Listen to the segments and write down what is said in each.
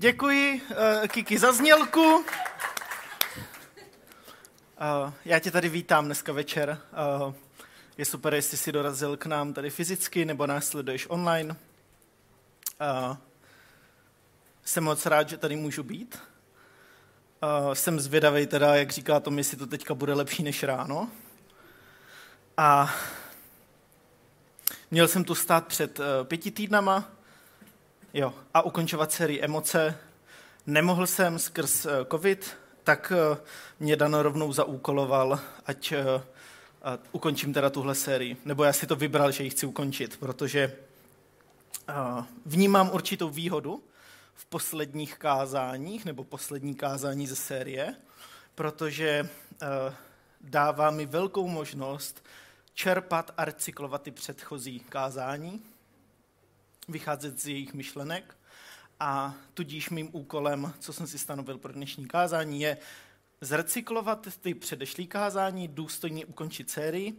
Děkuji, uh, Kiki, za znělku. Uh, já tě tady vítám dneska večer. Uh, je super, jestli jsi dorazil k nám tady fyzicky nebo nás sleduješ online. Uh, jsem moc rád, že tady můžu být. Uh, jsem zvědavý teda, jak říká to, jestli to teďka bude lepší než ráno. A měl jsem tu stát před uh, pěti týdnama, Jo, a ukončovat sérii emoce. Nemohl jsem skrz eh, covid, tak eh, mě Dan rovnou zaúkoloval, ať eh, ukončím teda tuhle sérii. Nebo já si to vybral, že ji chci ukončit, protože vnímám určitou výhodu v posledních kázáních, nebo poslední kázání ze série, protože dává mi velkou možnost čerpat a recyklovat ty předchozí kázání, vycházet z jejich myšlenek a tudíž mým úkolem, co jsem si stanovil pro dnešní kázání, je zrecyklovat ty předešlý kázání, důstojně ukončit sérii.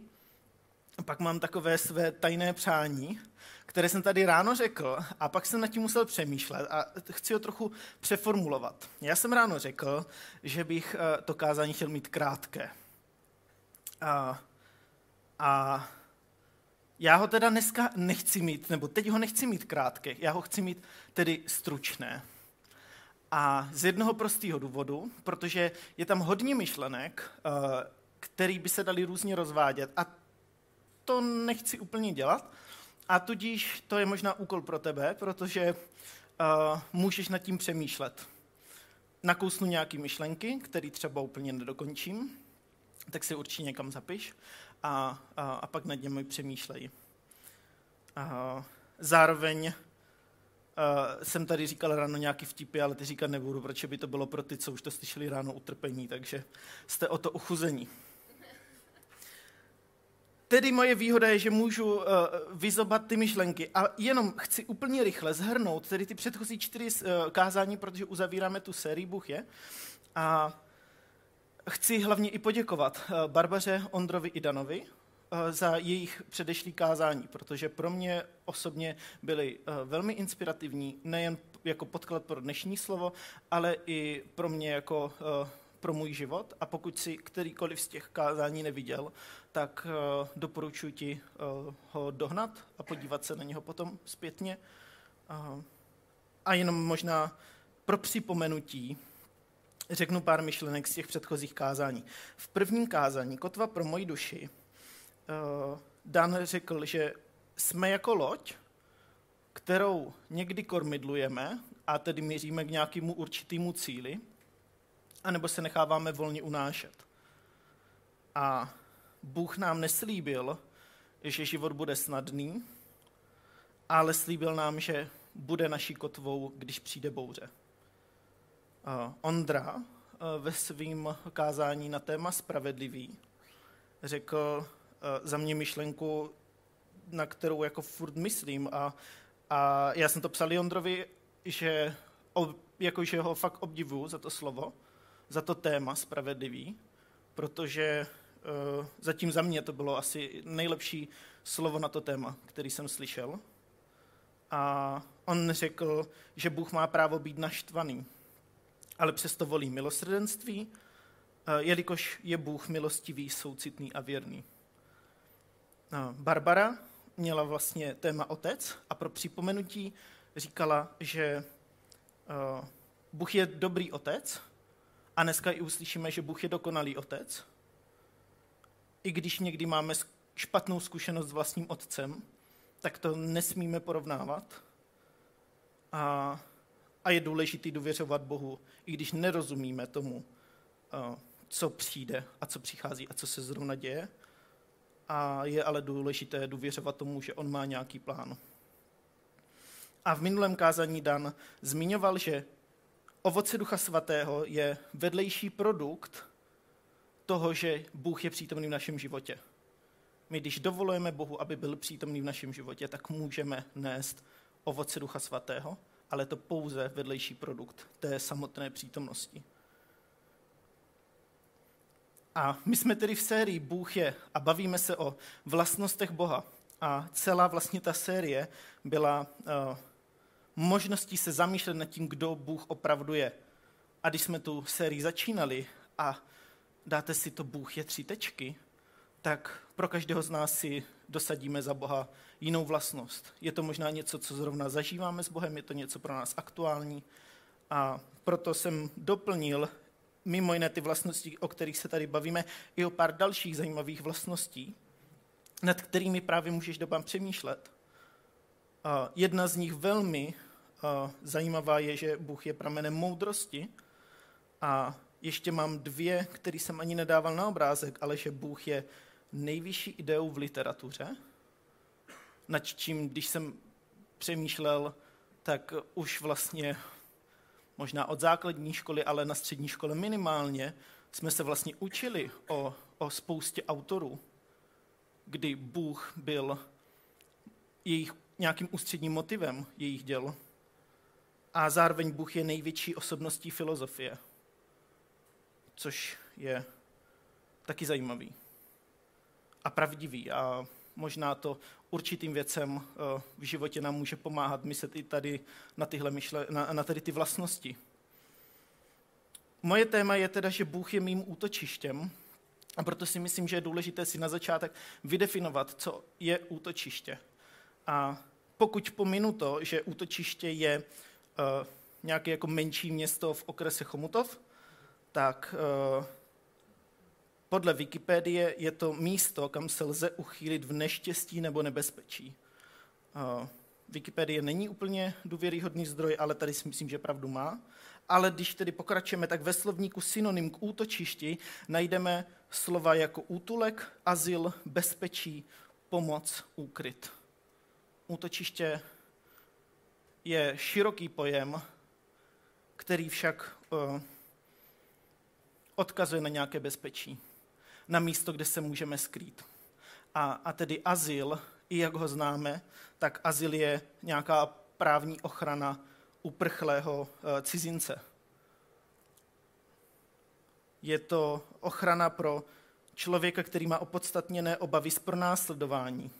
A pak mám takové své tajné přání, které jsem tady ráno řekl a pak jsem nad tím musel přemýšlet a chci ho trochu přeformulovat. Já jsem ráno řekl, že bych eh, to kázání chtěl mít krátké. A, a já ho teda dneska nechci mít, nebo teď ho nechci mít krátké, já ho chci mít tedy stručné. A z jednoho prostého důvodu, protože je tam hodně myšlenek, eh, který by se dali různě rozvádět a to nechci úplně dělat. A tudíž to je možná úkol pro tebe, protože uh, můžeš nad tím přemýšlet. Nakousnu nějaké myšlenky, které třeba úplně nedokončím, tak si určitě někam zapiš a, a, a pak nad němi přemýšlej. A zároveň Uh, jsem tady říkal ráno nějaký vtipy, ale ty říkat nebudu, protože by to bylo pro ty, co už to slyšeli ráno utrpení, takže jste o to uchuzení. Tedy moje výhoda je, že můžu uh, vyzobat ty myšlenky a jenom chci úplně rychle zhrnout tedy ty předchozí čtyři uh, kázání, protože uzavíráme tu sérii Bůh je. A Chci hlavně i poděkovat eh, Barbaře, Ondrovi i Danovi eh, za jejich předešlý kázání, protože pro mě osobně byly eh, velmi inspirativní, nejen jako podklad pro dnešní slovo, ale i pro mě jako pro můj život. A pokud si kterýkoliv z těch kázání neviděl, tak doporučuji ti ho dohnat a podívat se na něho potom zpětně. A jenom možná pro připomenutí, řeknu pár myšlenek z těch předchozích kázání. V prvním kázání, Kotva pro moji duši, eh, Dan řekl, že jsme jako loď, kterou někdy kormidlujeme a tedy míříme k nějakému určitému cíli, anebo se necháváme volně unášet. A Bůh nám neslíbil, že život bude snadný, ale slíbil nám, že bude naší kotvou, když přijde bouře. Ondra eh, ve svém kázání na téma spravedlivý řekl eh, za mě myšlenku, na kterou jako furt myslím a, a já jsem to psal Ondrovi, že, jako, že ho fakt obdivuju za to slovo, za to téma spravedlivý, protože uh, zatím za mě to bylo asi nejlepší slovo na to téma, který jsem slyšel. A on řekl, že Bůh má právo být naštvaný, ale přesto volí milosrdenství, eh, jelikož je Bůh milostivý, soucitný a věrný. Eh, Barbara měla vlastně téma otec a pro připomenutí říkala, že eh, Bůh je dobrý otec a dneska i uslyšíme, že Bůh je dokonalý otec. I když někdy máme špatnou zkušenost s vlastním otcem, tak to nesmíme porovnávat. A a je důležité důvěřovat Bohu, i když nerozumíme tomu, eh, co přijde a co přichází a co se zrovna děje. A je ale důležité důvěřovat tomu, že on má nějaký plán. A v minulém kázání Dan zmiňoval, že ovoce Ducha Svatého je vedlejší produkt toho, že Bůh je přítomný v našem životě. My, když dovolujeme Bohu, aby byl přítomný v našem životě, tak můžeme nést ovoce Ducha Svatého ale to pouze vedlejší produkt té samotné přítomnosti. A my jsme tedy v sérii Bůh je a bavíme se o vlastnostech Boha. A celá vlastně ta série byla uh, možností se zamýšlet nad tím, kdo Bůh opravdu je. A když jsme tu sérii začínali a dáte si to Bůh je tři tečky, tak pro každého z nás si dosadíme za Boha jinou vlastnost. Je to možná něco, co zrovna zažíváme s Bohem, je to něco pro nás aktuální. A proto jsem doplnil mimo jiné ty vlastnosti, o kterých se tady bavíme, i o pár dalších zajímavých vlastností, nad kterými právě můžeš doba přemýšlet. A jedna z nich velmi zajímavá je, že Bůh je pramenem moudrosti a ještě mám dvě, které jsem ani nedával na obrázek, ale že Bůh je nejvyšší ideou v literatuře, nad čím, když jsem přemýšlel, tak už vlastně možná od základní školy, ale na střední škole minimálně, jsme se vlastně učili o, o spoustě autorů, kdy Bůh byl jejich nějakým ústředním motivem jejich děl. A zároveň Bůh je největší osobností filozofie, což je taky zajímavý a pravdivý. A možná to určitým věcem eh, v životě nám může pomáhat myslet i tady na, tyhle myšle, na, na tady ty vlastnosti. Moje téma je teda, že Bůh je mým útočištěm a proto si myslím, že je důležité si na začátek vydefinovat, co je útočiště. A pokud pominu to, že útočiště je uh, nějaké jako menší město v okrese Chomutov, tak uh, podle Wikipedie je to místo, kam se lze uchýlit v neštěstí nebo nebezpečí. Uh, Wikipedie není úplně důvěryhodný zdroj, ale tady si myslím, že pravdu má. Ale když tedy pokračujeme, tak ve slovníku synonym k útočišti najdeme slova jako útulek, azyl, bezpečí, pomoc, úkryt. Útočiště je široký pojem, který však uh, odkazuje na nějaké bezpečí, na místo, kde se můžeme skrýt. A, a tedy azyl, i jak ho známe, tak azyl je nějaká právní ochrana uprchlého uh, cizince. Je to ochrana pro člověka, který má opodstatněné obavy z pronásledování,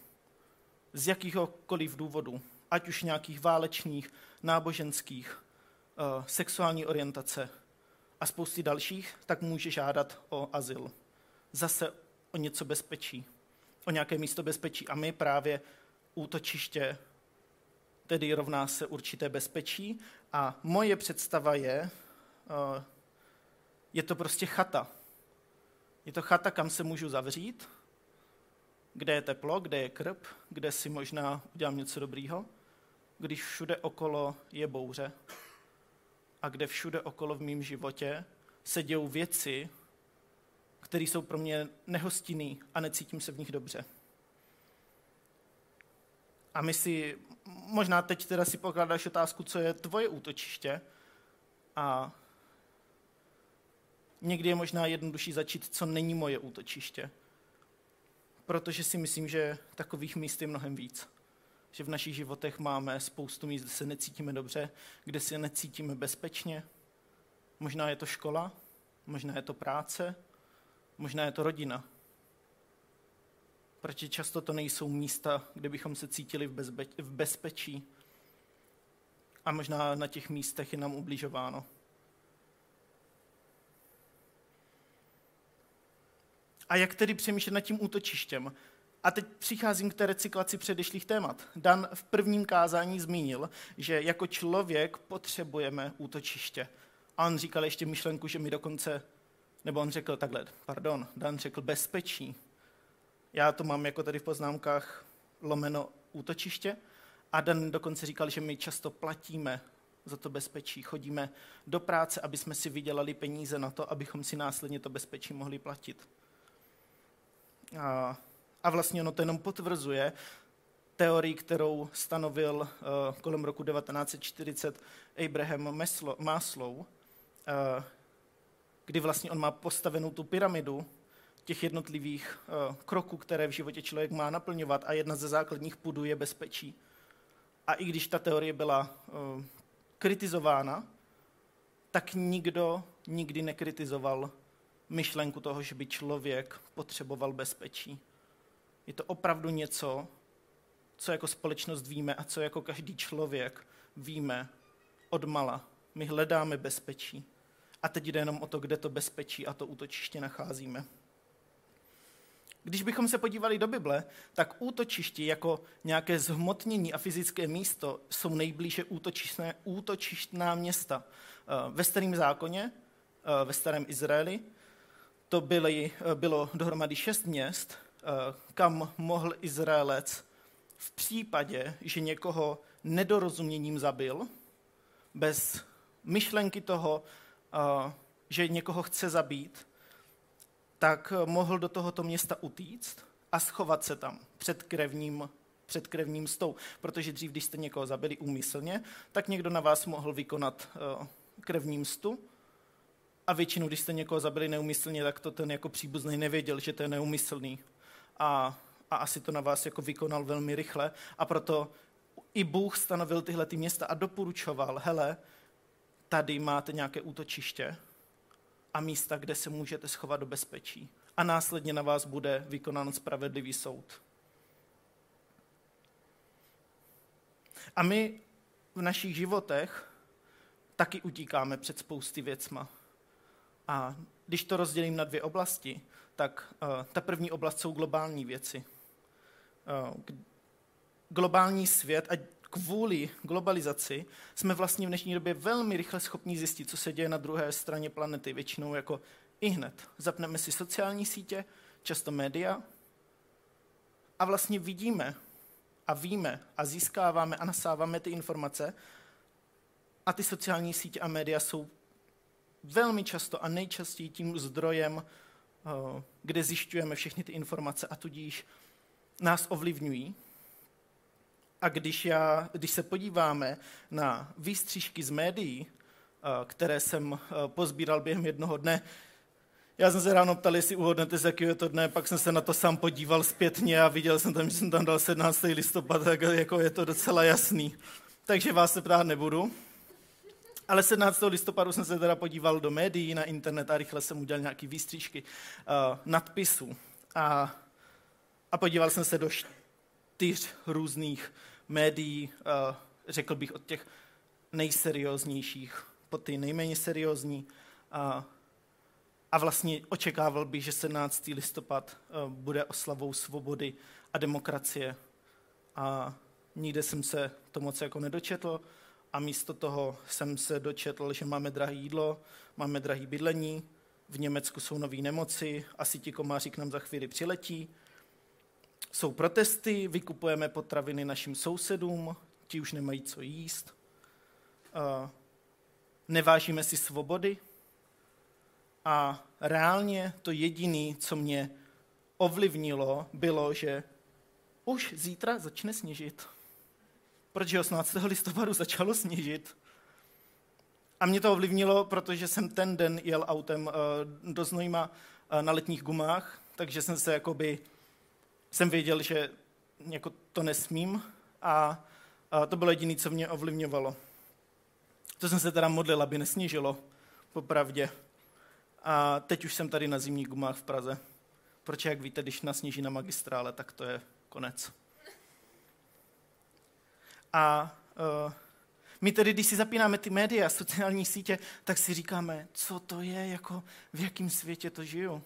z jakýchkoliv důvodů, ať už nějakých válečných, náboženských, uh, sexuální orientace a spousty dalších, tak může žádat o azyl. Zase o něco bezpečí, o nějaké místo bezpečí. A my právě útočiště tedy rovná se určité bezpečí. A moje představa je, uh, je to prostě chata. Je to chata, kam se můžu zavřít, kde je teplo, kde je krb, kde si možná udělám něco dobrýho, když všude okolo je bouře a kde všude okolo v mém životě se dějou věci, které jsou pro mě nehostinný a necítím se v nich dobře. A my si, možná teď teda si pokládáš otázku, co je tvoje útočiště a někdy je možná jednodušší začít, co není moje útočiště. Protože si myslím, že takových míst je mnohem víc. Že v našich životech máme spoustu míst, kde se necítíme dobře, kde se necítíme bezpečně. Možná je to škola, možná je to práce, možná je to rodina. Protože často to nejsou místa, kde bychom se cítili v, v bezpečí. A možná na těch místech je nám ubližováno. A jak tedy přemýšlet nad tím útočištěm? A teď přicházím k té recyklaci předešlých témat. Dan v prvním kázání zmínil, že jako člověk potřebujeme útočiště. A on říkal ještě myšlenku, že mi dokonce, nebo on řekl takhle, pardon, Dan řekl bezpečí. Já to mám jako tady v poznámkách lomeno útočiště. A Dan dokonce říkal, že my často platíme za to bezpečí. Chodíme do práce, aby jsme si vydělali peníze na to, abychom si následně to bezpečí mohli platit. A, a vlastně ono to jenom potvrzuje teorii, kterou stanovil uh, kolem roku 1940 Abraham Maslow, uh, kdy vlastně on má postavenou tu pyramidu těch jednotlivých uh, kroků, které v životě člověk má naplňovat a jedna ze základních půdů je bezpečí. A i když ta teorie byla uh, kritizována, tak nikdo nikdy nekritizoval myšlenku toho, že by člověk potřeboval bezpečí. Je to opravdu něco, co jako společnost víme a co jako každý člověk víme odmala. My hledáme bezpečí. A teď jde jenom o to, kde to bezpečí a to útočiště nacházíme. Když bychom se podívali do Bible, tak útočiště jako nějaké zhmotnění a fyzické místo jsou nejblíže útočištné, útočištná města. Eh, ve starém zákoně, eh, ve starém Izraeli, to byly, eh, bylo dohromady šest měst, kam mohl Izraelec v případě, že někoho nedorozuměním zabil, bez myšlenky toho, že někoho chce zabít, tak mohl do tohoto města utíct a schovat se tam před krevním, před krevním stou. Protože dřív, když jste někoho zabili úmyslně, tak někdo na vás mohl vykonat uh, krevní mstu. A většinou, když jste někoho zabili neumyslně, tak to ten jako příbuzný nevěděl, že to je neumyslný. A, a asi to na vás jako vykonal velmi rychle. A proto i Bůh stanovil tyhle ty města a doporučoval, hele, tady máte nějaké útočiště, a místa, kde se můžete schovat do bezpečí. A následně na vás bude vykonán spravedlivý soud. A my v našich životech taky utíkáme před spousty věcma. A když to rozdělím na dvě oblasti, tak uh, ta první oblast jsou globální věci. Uh, globální svět a kvůli globalizaci jsme vlastně v dnešní době velmi rychle schopni zjistit, co se děje na druhé straně planety, většinou jako i hned. Zapneme si sociální sítě, často média a vlastně vidíme a víme a získáváme a nasáváme ty informace a ty sociální sítě a média jsou velmi často a nejčastěji tím zdrojem, eh, kde zjišťujeme všechny ty informace a tudíž nás ovlivňují. A když, já, když se podíváme na výstřížky z médií, eh, které jsem eh, pozbíral během jednoho dne, já jsem se ráno ptal, jestli uhodnete, z jakého je to dne, pak jsem se na to sám podíval zpětně a viděl jsem tam, že jsem tam dal 17. listopad, tak jako je to docela jasný. Takže vás se ptát nebudu. Ale 17. listopadu jsem se teda podíval do médií na internet a rychle jsem udělal nějaký výstřížky uh, nadpisů. A, a podíval jsem se do čtyř různých médií, řekl bych od těch nejserióznějších po ty nejméně seriózní. A, vlastně očekával bych, že 17. listopad bude oslavou svobody a demokracie. A nikde jsem se to moc jako nedočetl a místo toho jsem se dočetl, že máme drahé jídlo, máme drahé bydlení, v Německu jsou nové nemoci, asi ti komáři k nám za chvíli přiletí, jsou protesty, vykupujeme potraviny našim sousedům, ti už nemají co jíst. Nevážíme si svobody. A reálně to jediné, co mě ovlivnilo, bylo, že už zítra začne sněžit. Protože 18. listopadu začalo sněžit. A mě to ovlivnilo, protože jsem ten den jel autem eh, do Znojma eh, na letních gumách, takže jsem se jakoby jsem věděl, že jako to nesmím a, a to bylo jediné, co mě ovlivňovalo. To jsem se teda modlil, aby nesnížilo, popravdě. A teď už jsem tady na zimních gumách v Praze. Proč, jak víte, když nasněží na magistrále, tak to je konec. A uh, my tedy, když si zapínáme ty média, sociální sítě, tak si říkáme, co to je, jako v jakém světě to žiju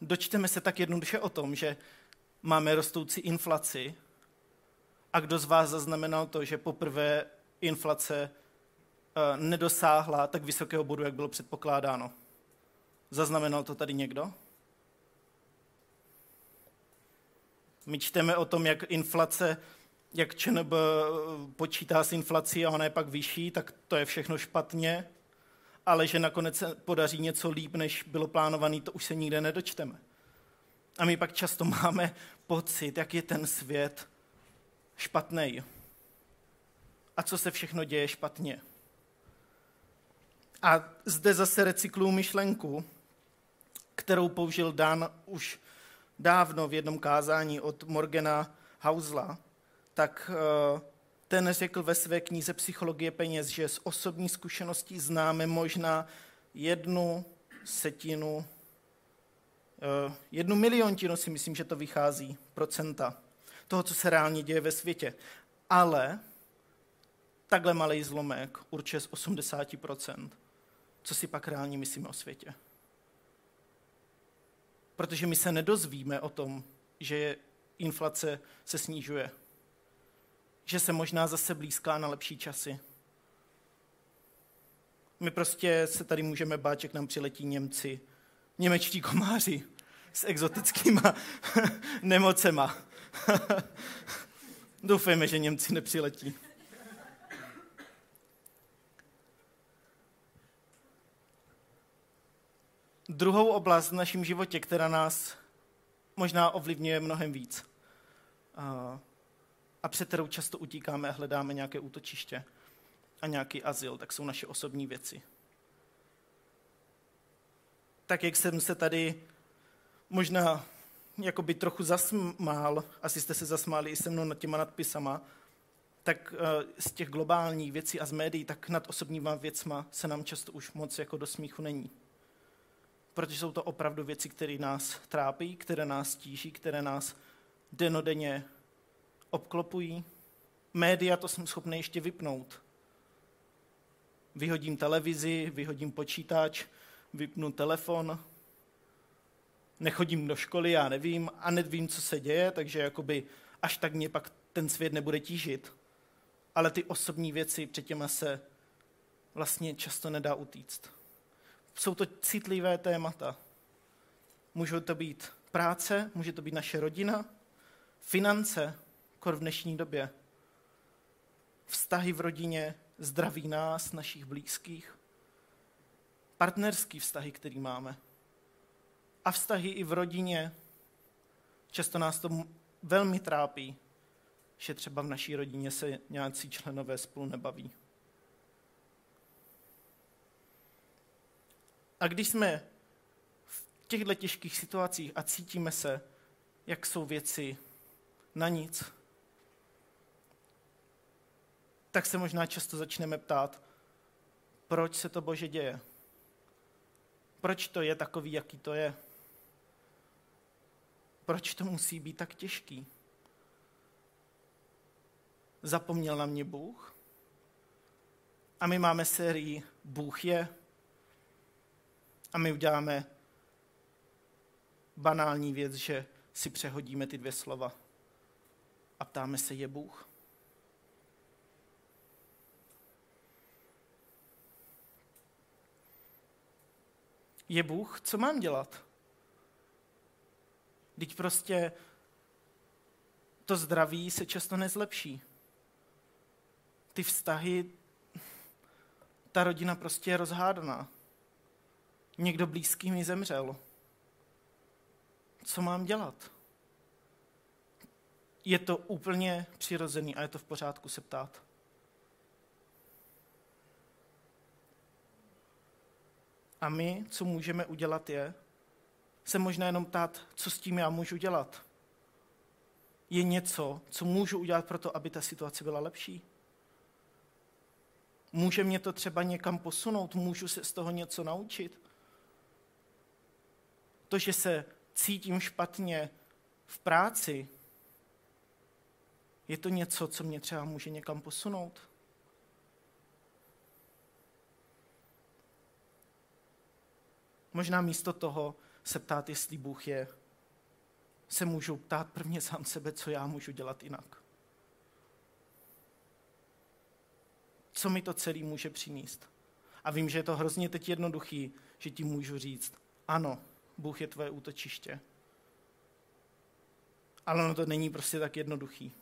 dočteme se tak jednoduše o tom, že máme rostoucí inflaci a kdo z vás zaznamenal to, že poprvé inflace e, nedosáhla tak vysokého bodu, jak bylo předpokládáno. Zaznamenal to tady někdo? My čteme o tom, jak inflace, jak ČNB počítá s inflací a ona je pak vyšší, tak to je všechno špatně ale že nakonec se podaří něco líp, než bylo plánované, to už se nikde nedočteme. A my pak často máme pocit, jak je ten svět špatný. A co se všechno děje špatně. A zde zase recykluju myšlenku, kterou použil Dan už dávno v jednom kázání od Morgana Hausla, tak uh, ten řekl ve své knize Psychologie peněz, že z osobní zkušeností známe možná jednu setinu, eh, jednu miliontinu si myslím, že to vychází, procenta toho, co se reálně děje ve světě. Ale takhle malý zlomek určuje z 80%, co si pak reálně myslíme o světě. Protože my se nedozvíme o tom, že inflace se snižuje, že se možná zase blízká na lepší časy. My prostě se tady můžeme bát, že k nám přiletí Němci, němečtí komáři s exotickýma nemocema. Doufejme, že Němci nepřiletí. Druhou oblast v našem životě, která nás možná ovlivňuje mnohem víc a, před kterou často utíkáme a hledáme nějaké útočiště a nějaký azyl, tak jsou naše osobní věci. Tak jak jsem se tady možná jakoby trochu zasmál, asi jste se zasmáli i se mnou nad těma nadpisama, tak eh, z těch globálních věcí a z médií, tak nad osobníma věcma se nám často už moc jako do smíchu není. Protože jsou to opravdu věci, které nás trápí, které nás tíží, které nás denodenně obklopují. Média to jsem schopný ještě vypnout. Vyhodím televizi, vyhodím počítač, vypnu telefon, nechodím do školy, já nevím a nevím, co se děje, takže jakoby až tak mě pak ten svět nebude tížit. Ale ty osobní věci před těma se vlastně často nedá utíct. Jsou to citlivé témata. Můžou to být práce, může to být naše rodina, finance, kor v dnešní době, vztahy v rodině, zdraví nás, našich blízkých, partnerský vztahy, který máme a vztahy i v rodině. Často nás to velmi trápí, že třeba v naší rodině se nějací členové spolu nebaví. A když jsme v těchto těžkých situacích a cítíme se, jak jsou věci na nic, tak se možná často začneme ptát, proč se to Bože děje? Proč to je takový, jaký to je? Proč to musí být tak těžký? Zapomněl na mě Bůh? A my máme sérii Bůh je. A my uděláme banální věc, že si přehodíme ty dvě slova a ptáme se, je Bůh? Je Bůh? Co mám dělat? Teď prostě to zdraví se často nezlepší. Ty vztahy, ta rodina prostě je rozhádaná. Někdo blízký mi zemřel. Co mám dělat? Je to úplně přirozený a je to v pořádku se ptát. A my, co můžeme udělat, je, se možná jenom ptát, co s tím já můžu dělat. Je něco, co můžu udělat pro to, aby ta situace byla lepší? Může mě to třeba někam posunout? Můžu se z toho něco naučit? To, že se cítím špatně v práci, je to něco, co mě třeba může někam posunout? Možná místo toho se ptát, jestli Bůh je, se můžu ptát prvně sám sebe, co já můžu dělat jinak. Co mi to celý může přinést? A vím, že je to hrozně teď jednoduchý, že ti můžu říct, ano, Bůh je tvoje útočiště. Ale ono to není prostě tak jednoduchý.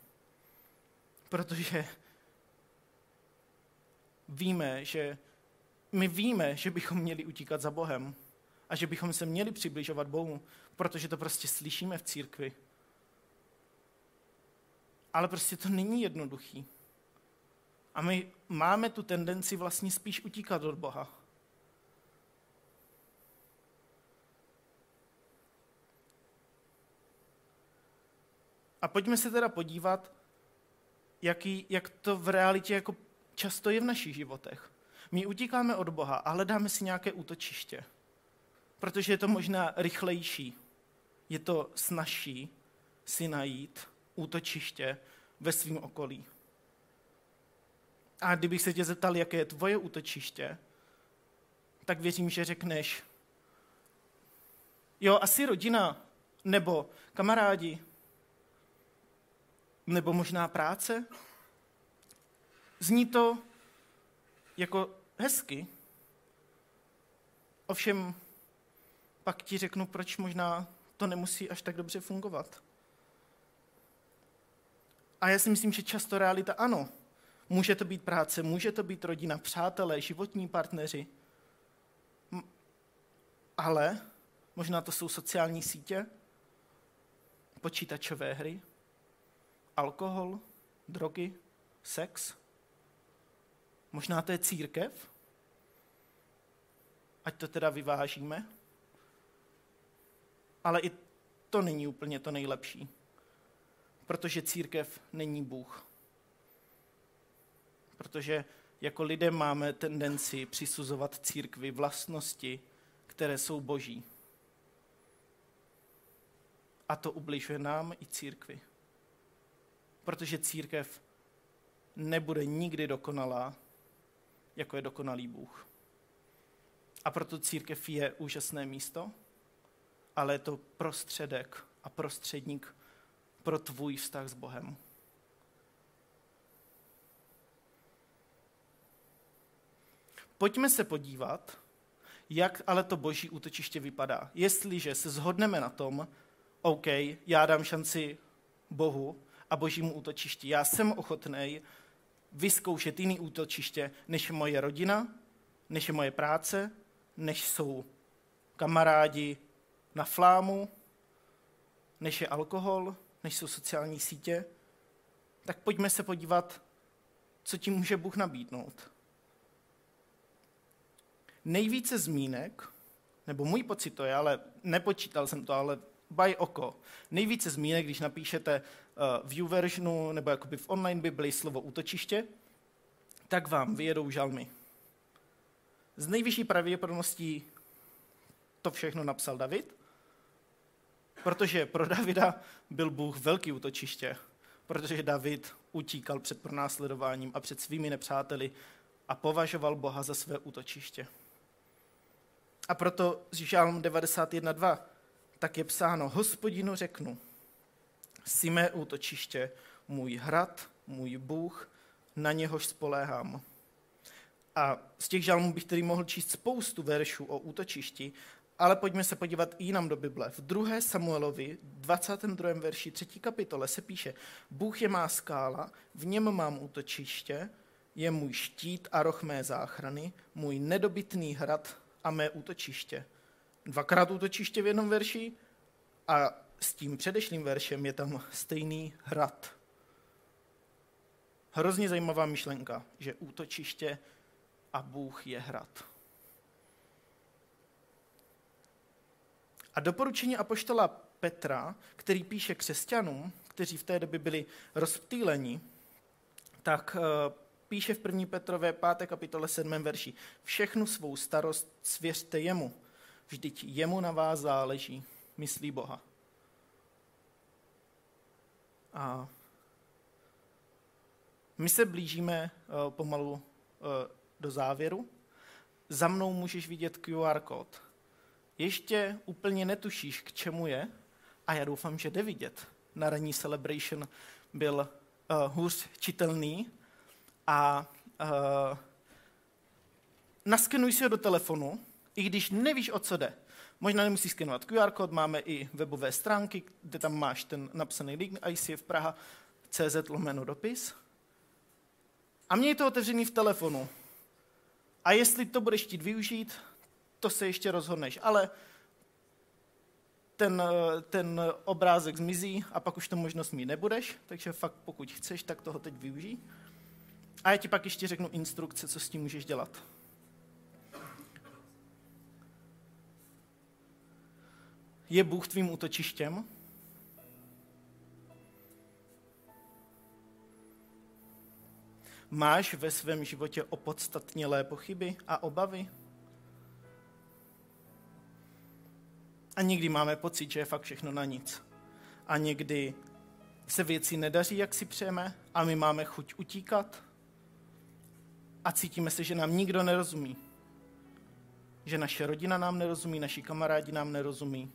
Protože víme, že my víme, že bychom měli utíkat za Bohem a že bychom se měli přibližovat Bohu, protože to prostě slyšíme v církvi. Ale prostě to není jednoduchý. A my máme tu tendenci vlastně spíš utíkat od Boha. A pojďme se teda podívat, jaký, jak to v realitě jako často je v našich životech. My utíkáme od Boha a hledáme si nějaké útočiště protože je to možná rychlejší, je to snažší si najít útočiště ve svém okolí. A kdybych se tě zeptal, jaké je tvoje útočiště, tak věřím, že řekneš, jo, asi rodina, nebo kamarádi, nebo možná práce. Zní to jako hezky. Ovšem, pak ti řeknu, proč možná to nemusí až tak dobře fungovat. A já si myslím, že často realita ano. Může to být práce, může to být rodina, přátelé, životní partneři. Ale možná to jsou sociální sítě, počítačové hry, alkohol, drogy, sex. Možná to je církev, ať to teda vyvážíme. Ale i to není úplně to nejlepší, protože církev není Bůh. Protože jako lidé máme tendenci přisuzovat církvi vlastnosti, které jsou boží. A to ubližuje nám i církvi. Protože církev nebude nikdy dokonalá, jako je dokonalý Bůh. A proto církev je úžasné místo, ale je to prostředek a prostředník pro tvůj vztah s Bohem. Pojďme se podívat, jak ale to boží útočiště vypadá. Jestliže se zhodneme na tom, OK, já dám šanci Bohu a božímu útočišti. Já jsem ochotný vyzkoušet jiný útočiště, než je moje rodina, než je moje práce, než jsou kamarádi na flámu, než je alkohol, než jsou sociální sítě, tak pojďme se podívat, co tím může Bůh nabídnout. Nejvíce zmínek, nebo můj pocit to je, ale nepočítal jsem to, ale by oko. Nejvíce zmínek, když napíšete uh, view versionu nebo jakoby v online Bibli slovo útočiště, tak vám vyjedou žalmy. Z nejvyšší pravděpodobností to všechno napsal David, protože pro Davida byl Bůh velký útočiště, protože David utíkal před pronásledováním a před svými nepřáteli a považoval Boha za své útočiště. A proto z Žálm 91.2 tak je psáno, hospodinu řeknu, jsi mé útočiště, můj hrad, můj Bůh, na něhož spoléhám. A z těch žalmů bych tedy mohl číst spoustu veršů o útočišti, ale pojďme se podívat i jinam do Bible. V 2. Samuelovi, 22. verši 3. kapitole se píše, Bůh je má skála, v něm mám útočiště, je můj štít a roh mé záchrany, můj nedobytný hrad a mé útočiště. Dvakrát útočiště v jednom verši a s tím předešlým veršem je tam stejný hrad. Hrozně zajímavá myšlenka, že útočiště a Bůh je hrad. A doporučení apoštola Petra, který píše křesťanům, kteří v té době byli rozptýleni, tak eh, píše v 1. Petrové 5. kapitole 7. verši. Všechnu svou starost svěřte jemu, vždyť jemu na vás záleží, myslí Boha. A my se blížíme uh, pomalu uh, do závěru. Za mnou můžeš vidět QR kód. Ještě úplně netušíš, k čemu je, a já doufám, že jde vidět. Na ranní celebration byl uh, hůř čitelný a uh, naskenuj si ho do telefonu, i když nevíš, o co jde. Možná nemusíš skenovat QR kód, máme i webové stránky, kde tam máš ten napsaný link ICF Praha, CZ lomeno dopis. A měj to otevřený v telefonu. A jestli to budeš chtít využít, to se ještě rozhodneš. Ale ten, ten obrázek zmizí a pak už to možnost mít nebudeš, takže fakt pokud chceš, tak toho teď využij. A já ti pak ještě řeknu instrukce, co s tím můžeš dělat. Je Bůh tvým útočištěm? Máš ve svém životě opodstatnělé pochyby a obavy? A někdy máme pocit, že je fakt všechno na nic. A někdy se věci nedaří, jak si přejeme, a my máme chuť utíkat. a cítíme se, že nám nikdo nerozumí. Že naše rodina nám nerozumí, naši kamarádi nám nerozumí.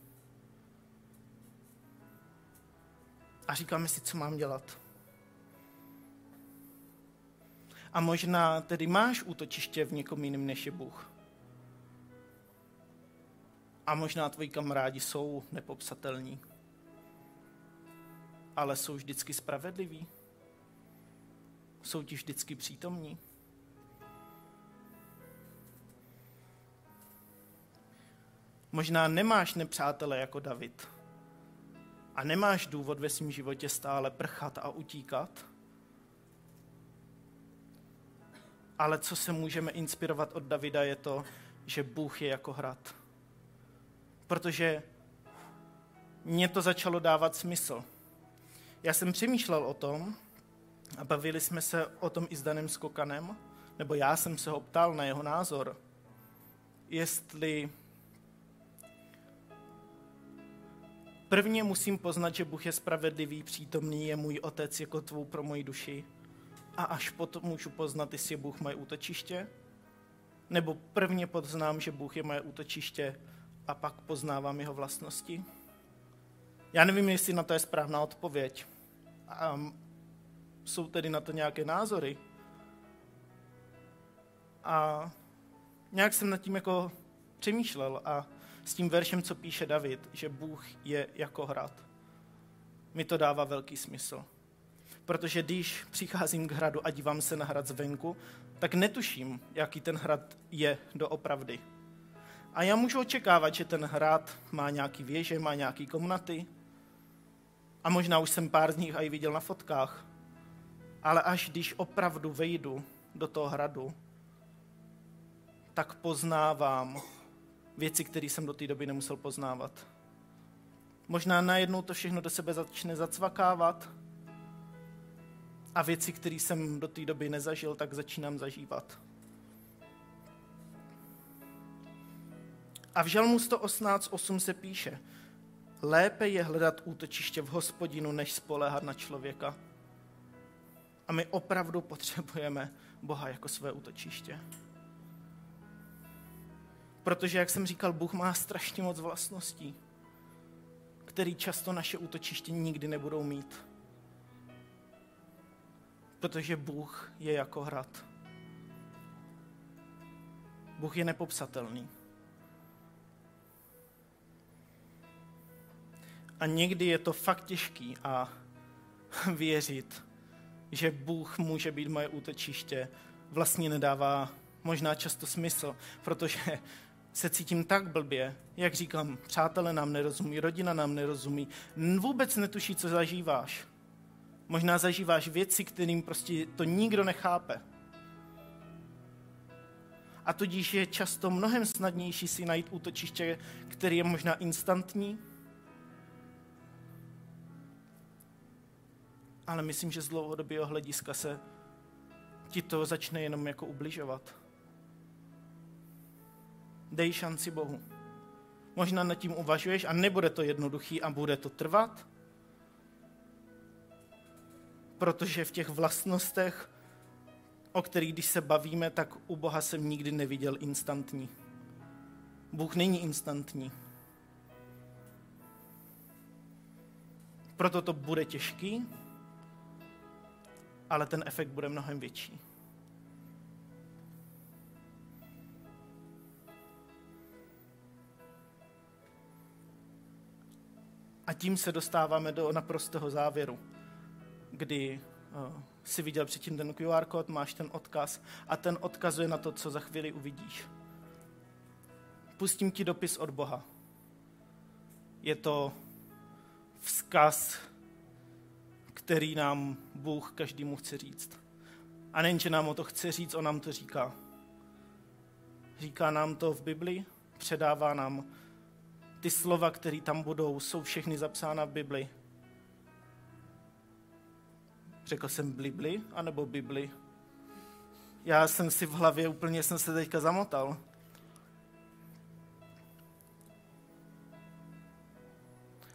A říkáme si, co mám dělat. A možná tedy máš útočiště v někom jiném než je Bůh. A možná tvoji kamarádi jsou nepopsatelní. Ale jsou vždycky spravedliví. Jsou ti vždycky přítomní. Možná nemáš nepřátele jako David. A nemáš důvod ve svém životě stále prchat a utíkat. Ale co se můžeme inspirovat od Davida je to, že Bůh je jako hrad. Protože mě to začalo dávat smysl. Já jsem přemýšlel o tom a bavili jsme se o tom i s Danem Skokanem, nebo já jsem se ho ptal na jeho názor, jestli prvně musím poznat, že Bůh je spravedlivý, přítomný, je můj otec jako tvou pro moji duši a až potom můžu poznat, jestli je Bůh moje útočiště, nebo prvně poznám, že Bůh je moje útočiště a pak poznávám jeho vlastnosti? Já nevím, jestli na to je správná odpověď. A jsou tedy na to nějaké názory. A nějak jsem nad tím jako přemýšlel a s tím veršem, co píše David, že Bůh je jako hrad, mi to dává velký smysl. Protože když přicházím k hradu a dívám se na hrad zvenku, tak netuším, jaký ten hrad je doopravdy. A já můžu očekávat, že ten hrad má nějaký věže, má nějaký komnaty. A možná už jsem pár z nich i viděl na fotkách. Ale až když opravdu vejdu do toho hradu, tak poznávám věci, které jsem do té doby nemusel poznávat. Možná najednou to všechno do sebe začne zacvakávat a věci, které jsem do té doby nezažil, tak začínám zažívat. A v Žalmu 118.8 se píše, lépe je hledat útočiště v hospodinu, než spoléhat na člověka. A my opravdu potřebujeme Boha jako své útočiště. Protože, jak jsem říkal, Bůh má strašně moc vlastností, který často naše útočiště nikdy nebudou mít. Protože Bůh je jako hrad. Bůh je nepopsatelný. A někdy je to fakt těžký a věřit, že Bůh může být moje útočiště, vlastně nedává možná často smysl, protože se cítím tak blbě, jak říkám, přátelé nám nerozumí, rodina nám nerozumí, vůbec netuší, co zažíváš. Možná zažíváš věci, kterým prostě to nikdo nechápe. A tudíž je často mnohem snadnější si najít útočiště, který je možná instantní, ale myslím, že z dlouhodobého hlediska se ti to začne jenom jako ubližovat. Dej šanci Bohu. Možná nad tím uvažuješ a nebude to jednoduchý a bude to trvat, protože v těch vlastnostech, o kterých když se bavíme, tak u Boha jsem nikdy neviděl instantní. Bůh není instantní. Proto to bude těžký, ale ten efekt bude mnohem větší. A tím se dostáváme do naprostého závěru, kdy uh, si viděl předtím ten QR kód, máš ten odkaz a ten odkazuje na to, co za chvíli uvidíš. Pustím ti dopis od Boha. Je to vzkaz který nám Bůh každému chce říct. A nejen, že nám o to chce říct, on nám to říká. Říká nám to v Bibli, předává nám ty slova, které tam budou, jsou všechny zapsána v Bibli. Řekl jsem Bibli, anebo Bibli? Já jsem si v hlavě úplně, jsem se teďka zamotal.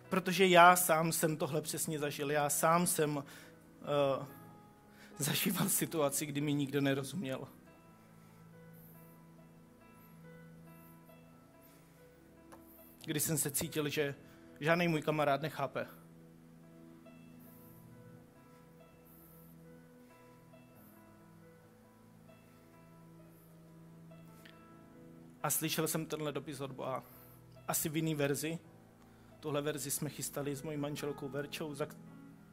Protože já sám jsem tohle přesně zažil. Já sám jsem uh, zažíval situaci, kdy mi nikdo nerozuměl. Kdy jsem se cítil, že žádný můj kamarád nechápe. A slyšel jsem tenhle dopis od Boha. Asi v jiný verzi, Tuhle verzi jsme chystali s mojí manželkou Verčou, za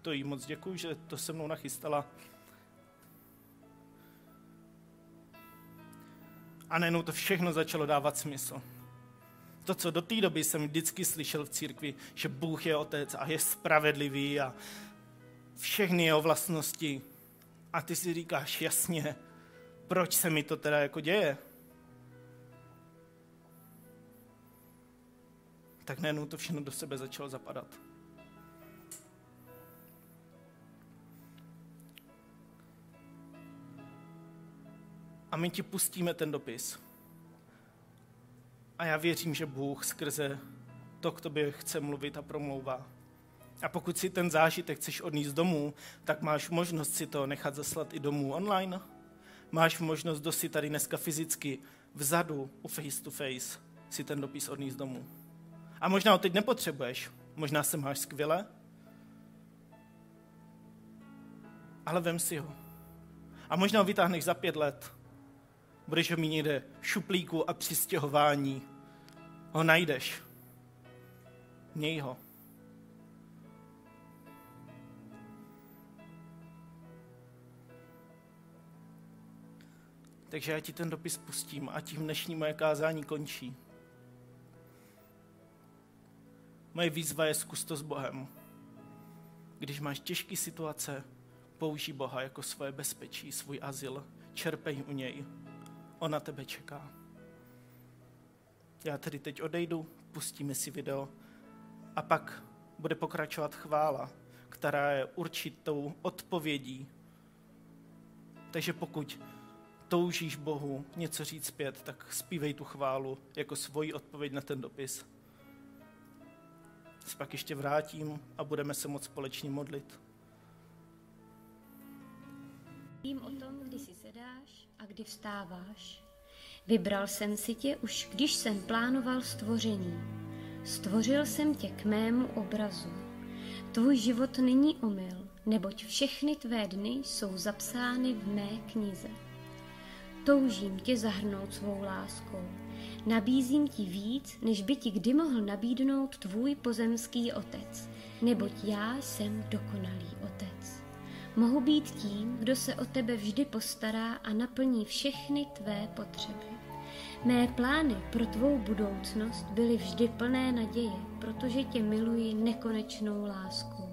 to jí moc děkuji, že to se mnou nachystala. A najednou to všechno začalo dávat smysl. To, co do té doby jsem vždycky slyšel v církvi, že Bůh je otec a je spravedlivý a všechny jeho vlastnosti. A ty si říkáš, jasně, proč se mi to teda jako děje? Tak najednou to všechno do sebe začalo zapadat. A my ti pustíme ten dopis. A já věřím, že Bůh skrze to k tobě chce mluvit a promlouvá. A pokud si ten zážitek chceš odníst domů, tak máš možnost si to nechat zaslat i domů online. Máš možnost do si tady dneska fyzicky vzadu u face to face si ten dopis odníst domů. A možná ho teď nepotřebuješ, možná se máš skvěle, ale vem si ho. A možná ho vytáhneš za pět let budeš ho mít někde šuplíku a při stěhování ho najdeš. Měj ho. Takže já ti ten dopis pustím a tím dnešní moje kázání končí. Moje výzva je zkus to s Bohem. Když máš těžké situace, použij Boha jako svoje bezpečí, svůj azyl. Čerpej u něj. On na tebe čeká. Já tedy teď odejdu, pustíme si video a pak bude pokračovat chvála, která je určitou odpovědí. Takže pokud toužíš Bohu něco říct zpět, tak zpívej tu chválu jako svoji odpověď na ten dopis. Se pak ještě vrátím a budeme se moc společně modlit. Vím o tom, kdy si sedáš a kdy vstáváš. Vybral jsem si tě už, když jsem plánoval stvoření. Stvořil jsem tě k mému obrazu. Tvůj život není omyl, neboť všechny tvé dny jsou zapsány v mé knize. Toužím tě zahrnout svou láskou. Nabízím ti víc, než by ti kdy mohl nabídnout tvůj pozemský otec, neboť já jsem dokonalý otec. Mohu být tím, kdo se o tebe vždy postará a naplní všechny tvé potřeby. Mé plány pro tvou budoucnost byly vždy plné naděje, protože tě miluji nekonečnou láskou.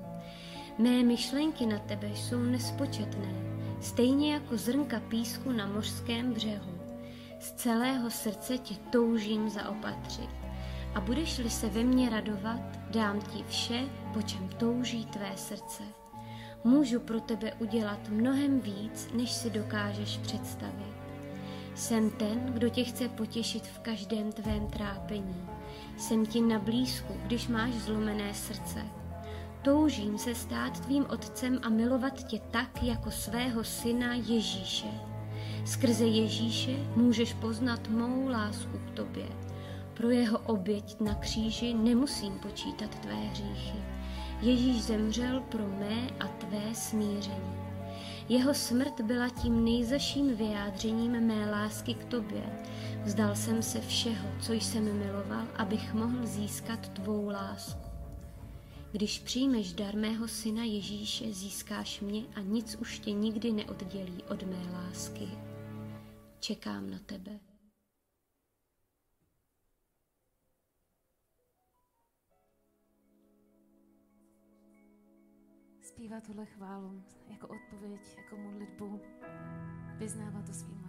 Mé myšlenky na tebe jsou nespočetné, stejně jako zrnka písku na mořském břehu. Z celého srdce tě toužím zaopatřit. A budeš-li se ve mně radovat, dám ti vše, po čem touží tvé srdce. Můžu pro tebe udělat mnohem víc, než si dokážeš představit. Jsem ten, kdo tě chce potěšit v každém tvém trápení. Jsem ti na blízku, když máš zlomené srdce. Toužím se stát tvým otcem a milovat tě tak, jako svého syna Ježíše. Skrze Ježíše můžeš poznat mou lásku k tobě. Pro jeho oběť na kříži nemusím počítat tvé hříchy. Ježíš zemřel pro mé a tvé smíření. Jeho smrt byla tím nejzaším vyjádřením mé lásky k tobě. Vzdal jsem se všeho, co jsem miloval, abych mohl získat tvou lásku. Když přijmeš dar mého syna Ježíše, získáš mě a nic už tě nikdy neoddělí od mé lásky. Čekám na tebe. zpívat tuhle chválu jako odpověď, jako modlitbu, vyznávat to svýma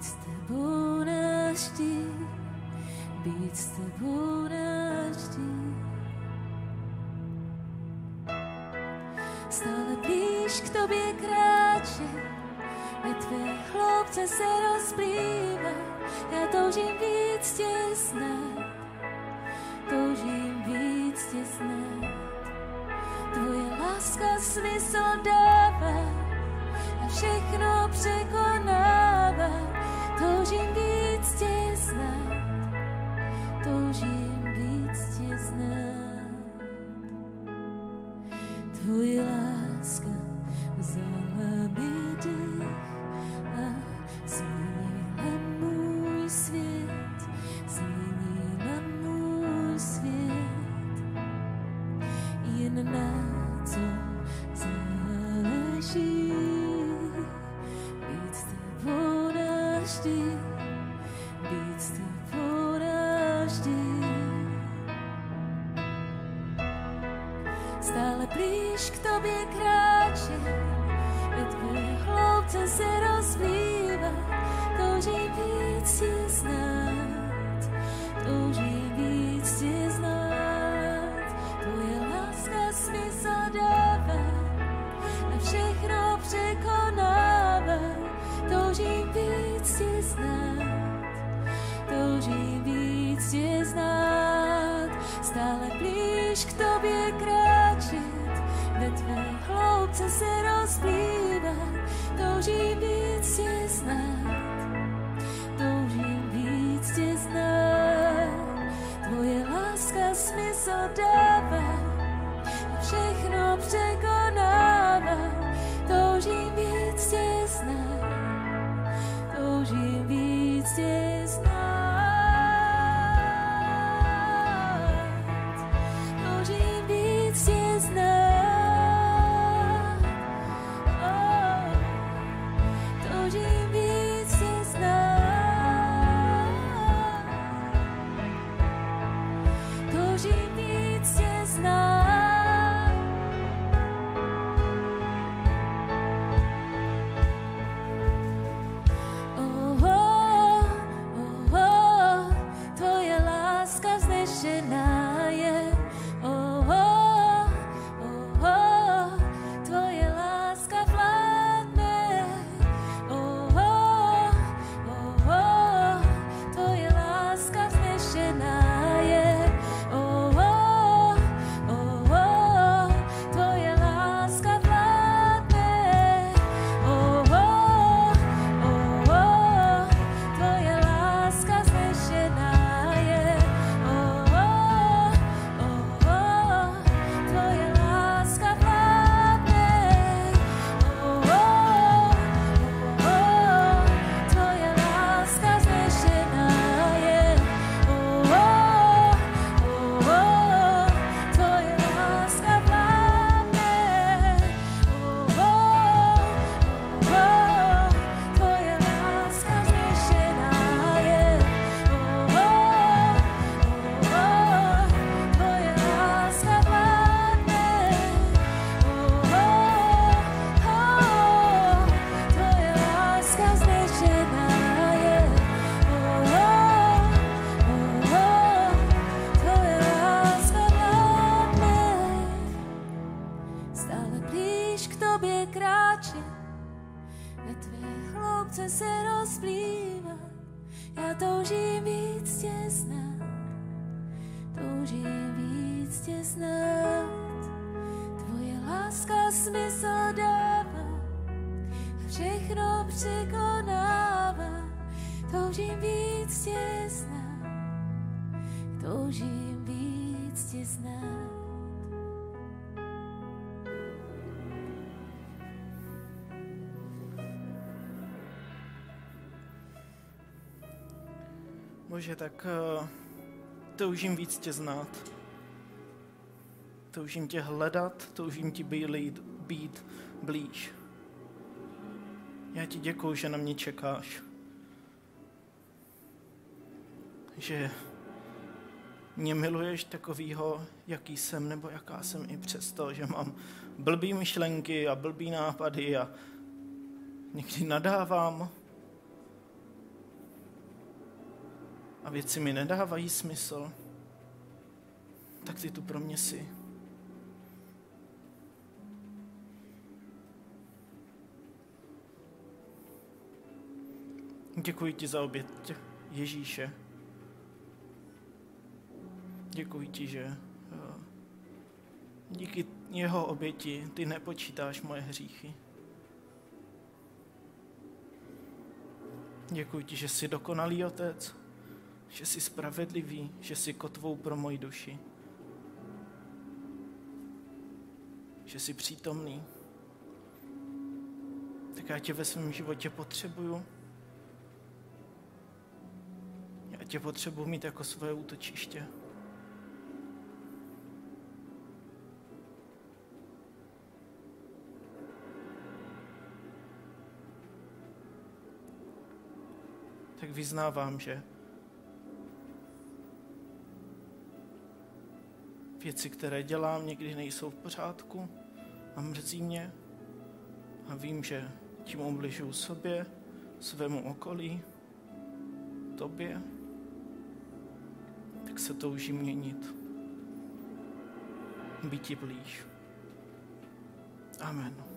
být s tebou navždy, být s tebou navždy. Stále píš k tobě kráče, ve tvé hloubce se rozplývá, já toužím víc tě znát, toužím víc tě znát. Tvoje láska smysl dává a všechno blíž k tobě kráčet, ve tvé hloubce se rozplývá. Já toužím víc tě znát, toužím víc tě znát. Tvoje láska smysl dává, všechno překonává. Toužím víc tě znát, toužím víc tě znát. Bože, tak uh, toužím víc tě znát. Toužím tě hledat, toužím ti být, být blíž. Já ti děkuju, že na mě čekáš. Že mě miluješ takovýho, jaký jsem, nebo jaká jsem i přesto, že mám blbý myšlenky a blbý nápady a někdy nadávám. A věci mi nedávají smysl, tak ty tu pro mě jsi. Děkuji ti za oběť Ježíše. Děkuji ti, že eh, díky jeho oběti ty nepočítáš moje hříchy. Děkuji ti, že jsi dokonalý otec, že jsi spravedlivý, že jsi kotvou pro moji duši. Že jsi přítomný. Tak já tě ve svém životě potřebuju. Já tě potřebuji mít jako svoje útočiště. tak vyznávám, že věci, které dělám, někdy nejsou v pořádku a mrzí mě. A vím, že tím ubližuju sobě, svému okolí, tobě, tak se toužím měnit. Být ti blíž. Amen.